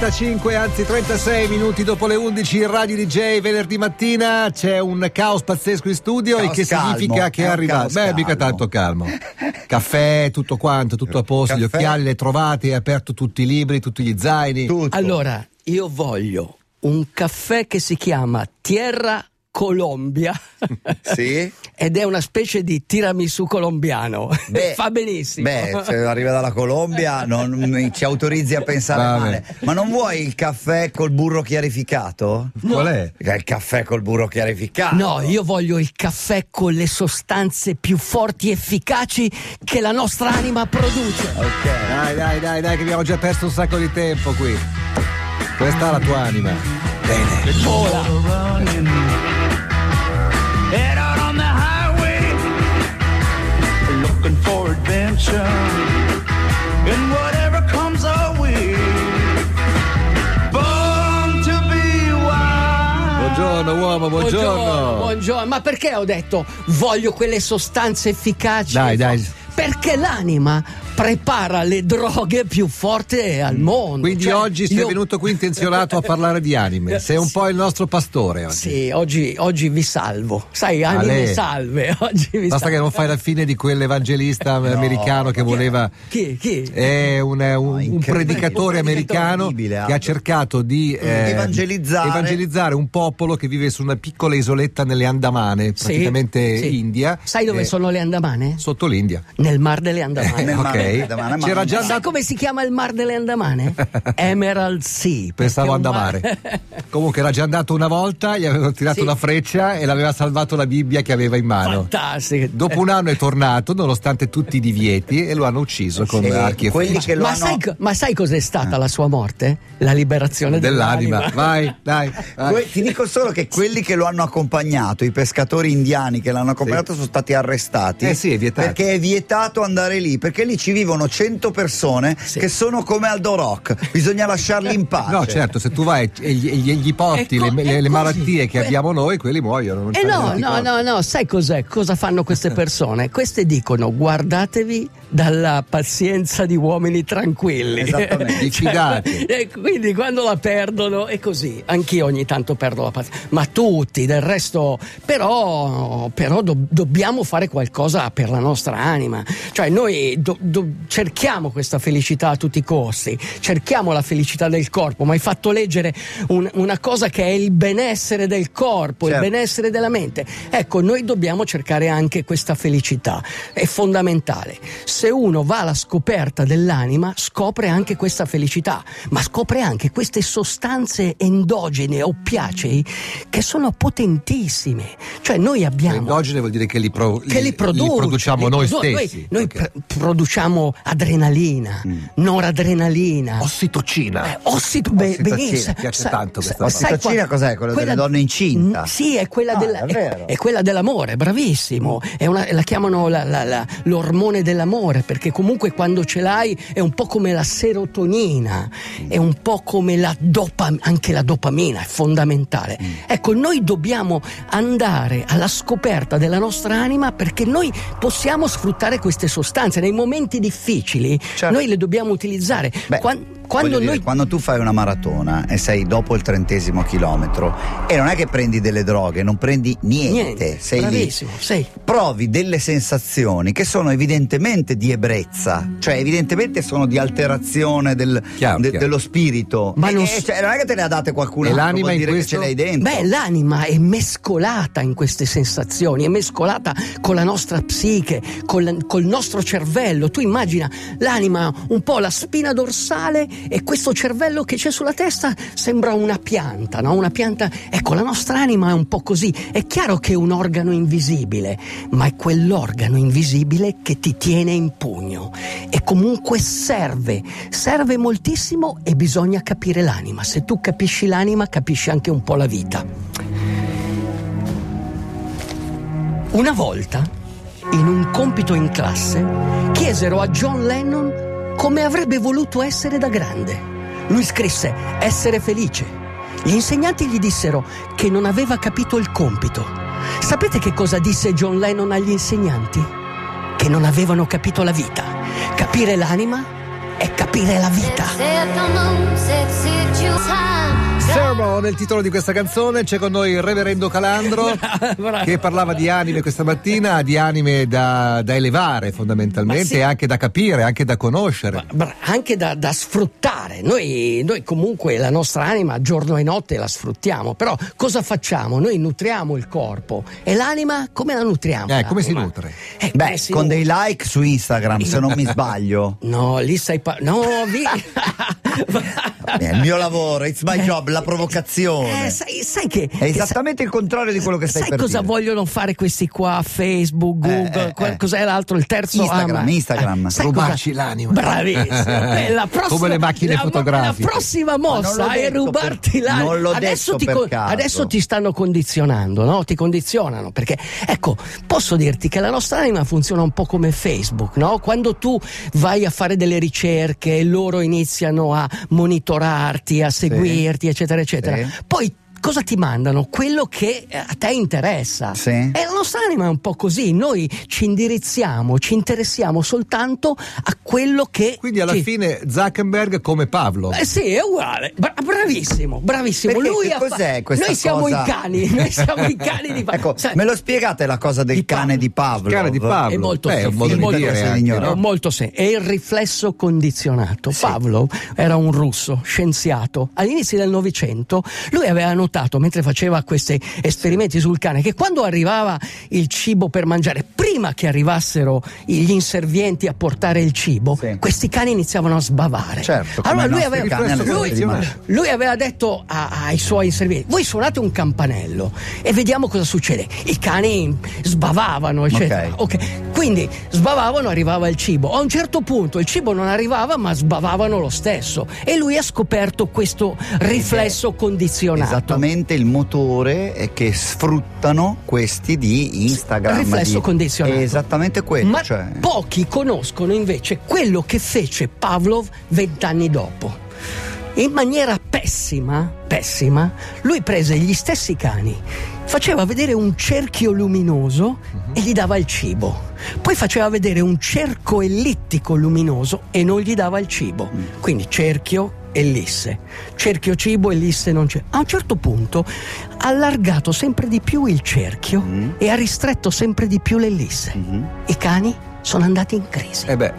35, anzi 36 minuti dopo le 11 in Radio DJ venerdì mattina c'è un caos pazzesco in studio Caos e che calmo, significa che è arrivato. Beh, mica calmo. tanto calmo. Caffè, tutto quanto, tutto a posto, gli Caffè. occhiali li hai trovati, hai aperto tutti i libri, tutti gli zaini. Tutto. Allora, io voglio un caffè che si chiama Tierra Colombia. Sì? Ed è una specie di tiramisù colombiano. Beh, Fa benissimo. Beh, se arriva dalla Colombia non ci autorizzi a pensare Vabbè. male. Ma non vuoi il caffè col burro chiarificato? Qual è? È Il caffè col burro chiarificato. No, io voglio il caffè con le sostanze più forti e efficaci che la nostra anima produce. Ok. Dai, dai, dai, dai, che abbiamo già perso un sacco di tempo qui. Questa è la tua anima. Bene. Vola. Adventure. And whatever comes our way, born to be wild. Buongiorno uomo, buongiorno. buongiorno. Ma perché ho detto voglio quelle sostanze efficaci? Dai, dai. Perché l'anima prepara le droghe più forti al mondo. Quindi Cioè, oggi sei io- venuto qui intenzionato a parlare di anime. Sei un po' il nostro pastore oggi. Sì, oggi, oggi vi salvo. Sai, anime Ale. salve. Oggi vi Basta salvo. che non fai la fine di quell'evangelista americano che voleva. Chi? Chi? È un, un- predicatore Un predicatore americano che ha cercato di eh, Evangelizzare. evangelizzare un popolo che vive su una piccola isoletta nelle Andamane, Sì, praticamente sì. India. Sai dove eh, sono le Andamane? Sotto l'India. Nel mar delle Andamane. Nel mare ma C'era già Sai andato. come si chiama il mar delle Andamane? Emerald Sea. Pensavo andamare. mare- Comunque era già andato una volta, gli avevano tirato Sì. una freccia e l'aveva salvato la Bibbia che aveva in mano. Fantastico. Dopo un anno è tornato, nonostante tutti i divieti, e lo hanno ucciso con Sì, archi e quelli frecce. che lo Ma hanno sai, ma sai cos'è stata la sua morte? La liberazione dell'anima. dell'anima. Vai, dai. vai. Que- ti dico solo che quelli che lo hanno accompagnato, i pescatori indiani che l'hanno accompagnato, sono stati arrestati. Eh sì, è vietato. Perché è vietato andare lì, perché lì ci vivono 100 persone Sì. che sono come Aldo Rock. Bisogna lasciarli in pace. No, certo, se tu vai e gli, e gli- porti co- le, le- le malattie che Que- abbiamo noi, quelli muoiono. non Eh no, no, no, no, sai cos'è? Cosa fanno queste persone? Queste dicono guardatevi dalla pazienza di uomini tranquilli. Esattamente. Diffidati. e quindi quando la perdono è così. Anch'io ogni tanto perdo la pazienza. Ma tutti, del resto, però, però do- dobbiamo fare qualcosa per la nostra anima. Cioè noi do- do- cerchiamo questa felicità a tutti i costi, cerchiamo la felicità del corpo, ma hai fatto leggere un- una cosa che è il benessere del corpo, Certo. il benessere della mente. Ecco, noi dobbiamo cercare anche questa felicità, è fondamentale. Se uno va alla scoperta dell'anima, scopre anche questa felicità, ma scopre anche queste sostanze endogene, oppiacei, che sono potentissime. Cioè noi abbiamo... Endogene vuol dire che li, pro- Che li, produ- produciamo li noi produ- stessi. Noi, Ok. pr- produciamo adrenalina, noradrenalina. Ossitocina. Eh, ossito- be- Ossitocina, benissimo. piace Sai- tanto questa Ossitocina qua- cos'è? Quello delle donne incinta? Mm, Sì, è quella, Ah, della- è- è quella dell'amore, bravissimo. È una- la chiamano la- la- la- l'ormone dell'amore, perché comunque quando ce l'hai è un po' come la serotonina, è un po' come la dopamina, anche la dopamina è fondamentale. Mm. Ecco, noi dobbiamo andare alla scoperta della nostra anima perché noi possiamo sfruttare queste sostanze nei momenti difficili, Certo. noi le dobbiamo utilizzare. Beh, Quan- quando voglio dire, noi quando tu fai una maratona e sei dopo il trentesimo chilometro e non è che prendi delle droghe, non prendi niente, Niente, sei lì. bravissimo, sei. Provi delle sensazioni che sono evidentemente di ebbrezza, cioè evidentemente sono di alterazione del- Chiaro, de- chiaro. dello spirito. Ma E- non e s- cioè, non è che te le ha date qualcuno E altro, l'anima in dire questo? che ce l'hai dentro. Beh, l'anima è mescolata in queste sensazioni, è mescolata con la nostra psiche, con la- col nostro cervello. Tu immagina l'anima un po' la spina dorsale e questo cervello che c'è sulla testa sembra una pianta, no? Una pianta. Ecco, la nostra anima è un po' così. È chiaro che è un organo invisibile, ma è quell'organo invisibile che ti tiene in pugno. E comunque serve, serve moltissimo e bisogna capire l'anima. Se tu capisci l'anima, capisci anche un po' la vita. Una volta, in un compito in classe, chiesero a John Lennon come avrebbe voluto essere da grande. Lui scrisse essere felice. Gli insegnanti gli dissero che non aveva capito il compito. Sapete che cosa disse John Lennon agli insegnanti? Che non avevano capito la vita. Capire l'anima è capire la vita. Sermon è il titolo di questa canzone, c'è con noi il reverendo Calandro che parlava di anime questa mattina, di anime da, da elevare fondamentalmente Ma sì. e anche da capire, anche da conoscere. Bra- anche da, da sfruttare. Noi, noi comunque la nostra anima giorno e notte la sfruttiamo, però cosa facciamo? Noi nutriamo il corpo e l'anima come la nutriamo? Eh, come si nutre? Eh, Beh, si con nutre? dei like su Instagram, se non mi sbaglio. No, lì stai pa- No, vi... È il mio lavoro, it's my job, la provocazione. Eh, sai, sai che È esattamente il contrario di quello che stai Sai per cosa dire. vogliono fare questi qua? Facebook, Eh, Google, eh, eh. cos'è l'altro? Il terzo Instagram, Ah, ma- Instagram. sai Rubarci cosa- l'anima. Bravissimo. La prossima, Come le macchine la, fotografiche. La prossima mossa è rubarti per- l'anima. non l'ho adesso, detto ti per con- caso. adesso ti stanno condizionando, no? Ti condizionano perché, ecco, posso dirti che la nostra anima funziona un po' come Facebook, no? Quando tu vai a fare delle ricerche, loro iniziano a monitorarti, a seguirti, eccetera, eccetera. Sì. Poi cosa ti mandano? Quello che eh, a te interessa. Sì. E la nostra anima è un po' così, noi ci indirizziamo, ci interessiamo soltanto a quello che... Quindi alla ci- fine Zuckerberg come Pavlo. Eh sì, è uguale. Bra- bravissimo, bravissimo. Perché Lui che ha fa- cos'è questa Noi siamo cosa? i cani, noi siamo i cani di Ecco, Sai, me lo spiegate la cosa del Di cane di Pavlo? Il cane di Pavlo. È molto Beh, semplice, è molto dire semplice, anche, no? Molto semplice, è il riflesso condizionato. Pavlov era un russo, scienziato. All'inizio del Novecento lui aveva notato, mentre faceva questi esperimenti sul cane, che quando arrivava il cibo per mangiare, prima che arrivassero gli inservienti a portare il cibo, Sì. questi cani iniziavano a sbavare. Certo, allora lui aveva, lui- lui aveva detto a- ai suoi inservienti: Voi suonate un campanello e vediamo cosa succede. I cani sbavavano, eccetera. Ok. Quindi sbavavano, arrivava il cibo. A un certo punto il cibo non arrivava, ma sbavavano lo stesso. E lui ha scoperto questo riflesso condizionato. Esattamente il motore è che sfruttano questi di Instagram. Riflesso di- condizionato. È esattamente quello. Ma cioè- pochi conoscono invece quello che fece Pavlov vent'anni dopo. In maniera pessima, pessima, lui prese gli stessi cani, faceva vedere un cerchio luminoso e gli dava il cibo. Poi faceva vedere un cerco ellittico luminoso e non gli dava il cibo. Quindi cerchio, ellisse. Cerchio cibo, ellisse non c'è. A un certo punto ha allargato sempre di più il cerchio e ha ristretto sempre di più l'ellisse. I cani sono andati in crisi. Eh beh,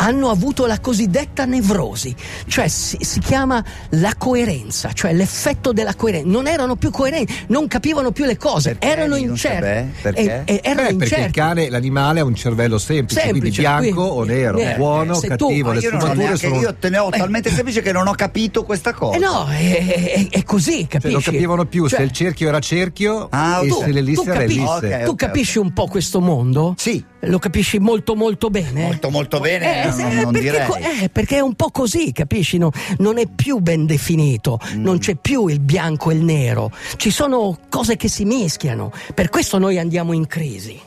Hanno avuto la cosiddetta nevrosi, cioè si, si chiama la coerenza, cioè l'effetto della coerenza. Non erano più coerenti, non capivano più le cose, Perché, erano non incerti. Perché? E- e erano beh, perché il cane, l'animale ha un cervello semplice, quindi Semplice, bianco quindi- o nero, eh, buono, se tu- cattivo. ma Le sfumature sono... io te ne ho Eh. talmente semplice che non ho capito questa cosa. Eh no, è, è- è così, Cioè, capisci? non capivano più Cioè, se il cerchio era cerchio Ah, e tu- se l'ellisse tu era capisci- ellisse. Ok, tu capisci un po' questo mondo? Sì. Lo capisci molto molto bene? Molto, molto bene, Eh, non- eh, non perché, direi. co- eh, perché è un po' così, capisci? No? Non è più ben definito, Mm. non c'è più il bianco e il nero, ci sono cose che si mischiano, per questo noi andiamo in crisi.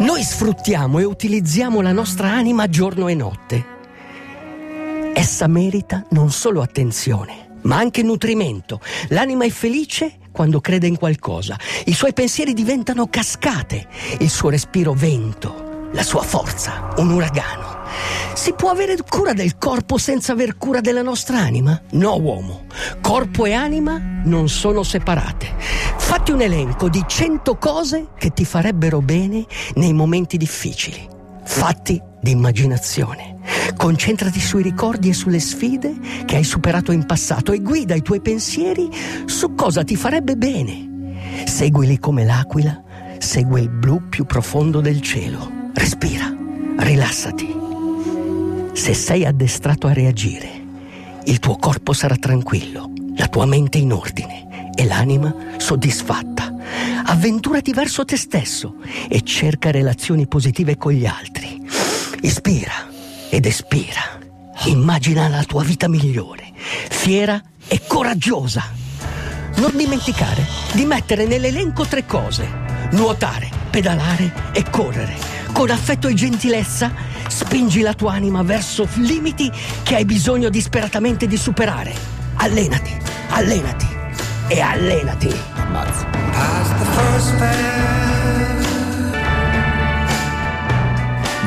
Noi sfruttiamo e utilizziamo la nostra anima giorno e notte. Essa merita non solo attenzione, ma anche nutrimento. L'anima è felice quando crede in qualcosa. I suoi pensieri diventano cascate, il suo respiro vento, la sua forza un uragano. Si può avere cura del corpo senza aver cura della nostra anima? No, uomo. Corpo e anima non sono separate. Fatti un elenco di 100 cose che ti farebbero bene nei momenti difficili. Fatti di immaginazione. Concentrati sui ricordi e sulle sfide che hai superato in passato e guida i tuoi pensieri su cosa ti farebbe bene. Seguili come l'aquila, segue il blu più profondo del cielo. Respira, rilassati. Se sei addestrato a reagire, il tuo corpo sarà tranquillo, la tua mente in ordine e l'anima soddisfatta. Avventurati verso te stesso e cerca relazioni positive con gli altri. Ispira ed espira. Immagina la tua vita migliore, fiera e coraggiosa. Non dimenticare di mettere nell'elenco tre cose: nuotare, pedalare e correre. Con affetto e gentilezza spingi la tua anima verso limiti che hai bisogno disperatamente di superare. Allenati, allenati e allenati. Past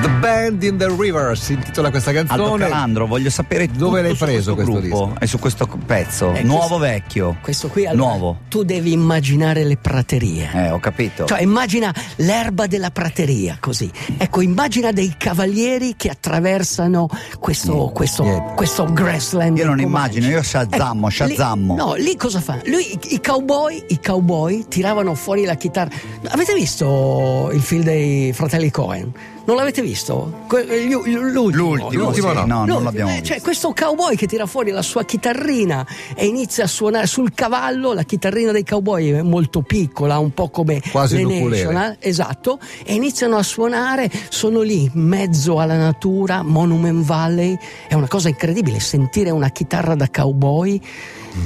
the Band in the River si intitola questa Aldo canzone. Calandro, voglio sapere Dove l'hai preso questo gruppo disco? e su questo pezzo. Eh, Nuovo questo- vecchio. Questo qui allora, Nuovo. tu devi immaginare le praterie. Eh, ho capito. Cioè, immagina l'erba della prateria, così. Ecco, immagina dei cavalieri che attraversano questo, questo, niente. questo grassland. Io non immagino, io shazzammo, lì- shazzammo. no, lì cosa fa? Lui, i, i cowboy, i cowboy tiravano fuori la chitarra. Avete visto il film dei fratelli Cohen? Non l'avete visto? Que- gli- L'ultimo. L'ultimo, L'ultimo sì, no. no, No, non l'abbiamo eh, visto. Cioè, questo cowboy che tira fuori la sua chitarrina e inizia a suonare sul cavallo, la chitarrina dei cowboy è molto piccola, un po' come Quasi le. National, esatto, e iniziano a suonare, sono lì in mezzo alla natura, Monument Valley, è una cosa incredibile sentire una chitarra da cowboy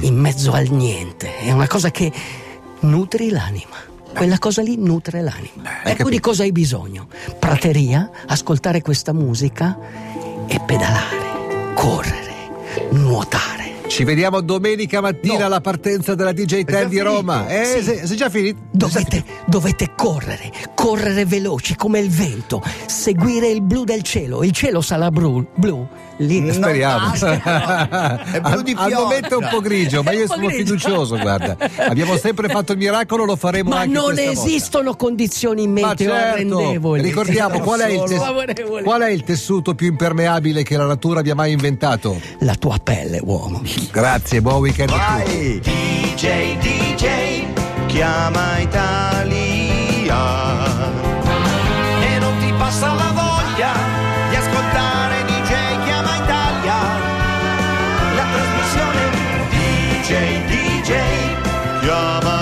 in mezzo al niente, è una cosa che nutri l'anima. Quella cosa lì nutre l'anima. ecco di cosa hai bisogno. Prateria, ascoltare questa musica e pedalare, correre, nuotare. Ci vediamo domenica mattina No. alla partenza della DJ Ten di? Roma. Eh, Sì. sei, sei già finito? Dovete, dovete correre, correre veloci come il vento, seguire il blu del cielo. Il cielo sarà blu, blu. Lì. Speriamo. È blu di al, al momento è un po' grigio, ma io sono grigio. fiducioso, guarda. Abbiamo sempre fatto il miracolo, lo faremo Ma anche non questa volta. esistono condizioni meteo certo. arrendevoli. Ricordiamo qual è, il tes- qual è il tessuto più impermeabile che la natura abbia mai inventato. La tua pelle, uomo. Grazie, buon weekend. Vai! DJ, DJ, chiama Italia. E non ti passa la voglia di ascoltare DJ, chiama Italia. La trasmissione DJ, DJ, chiama Italia.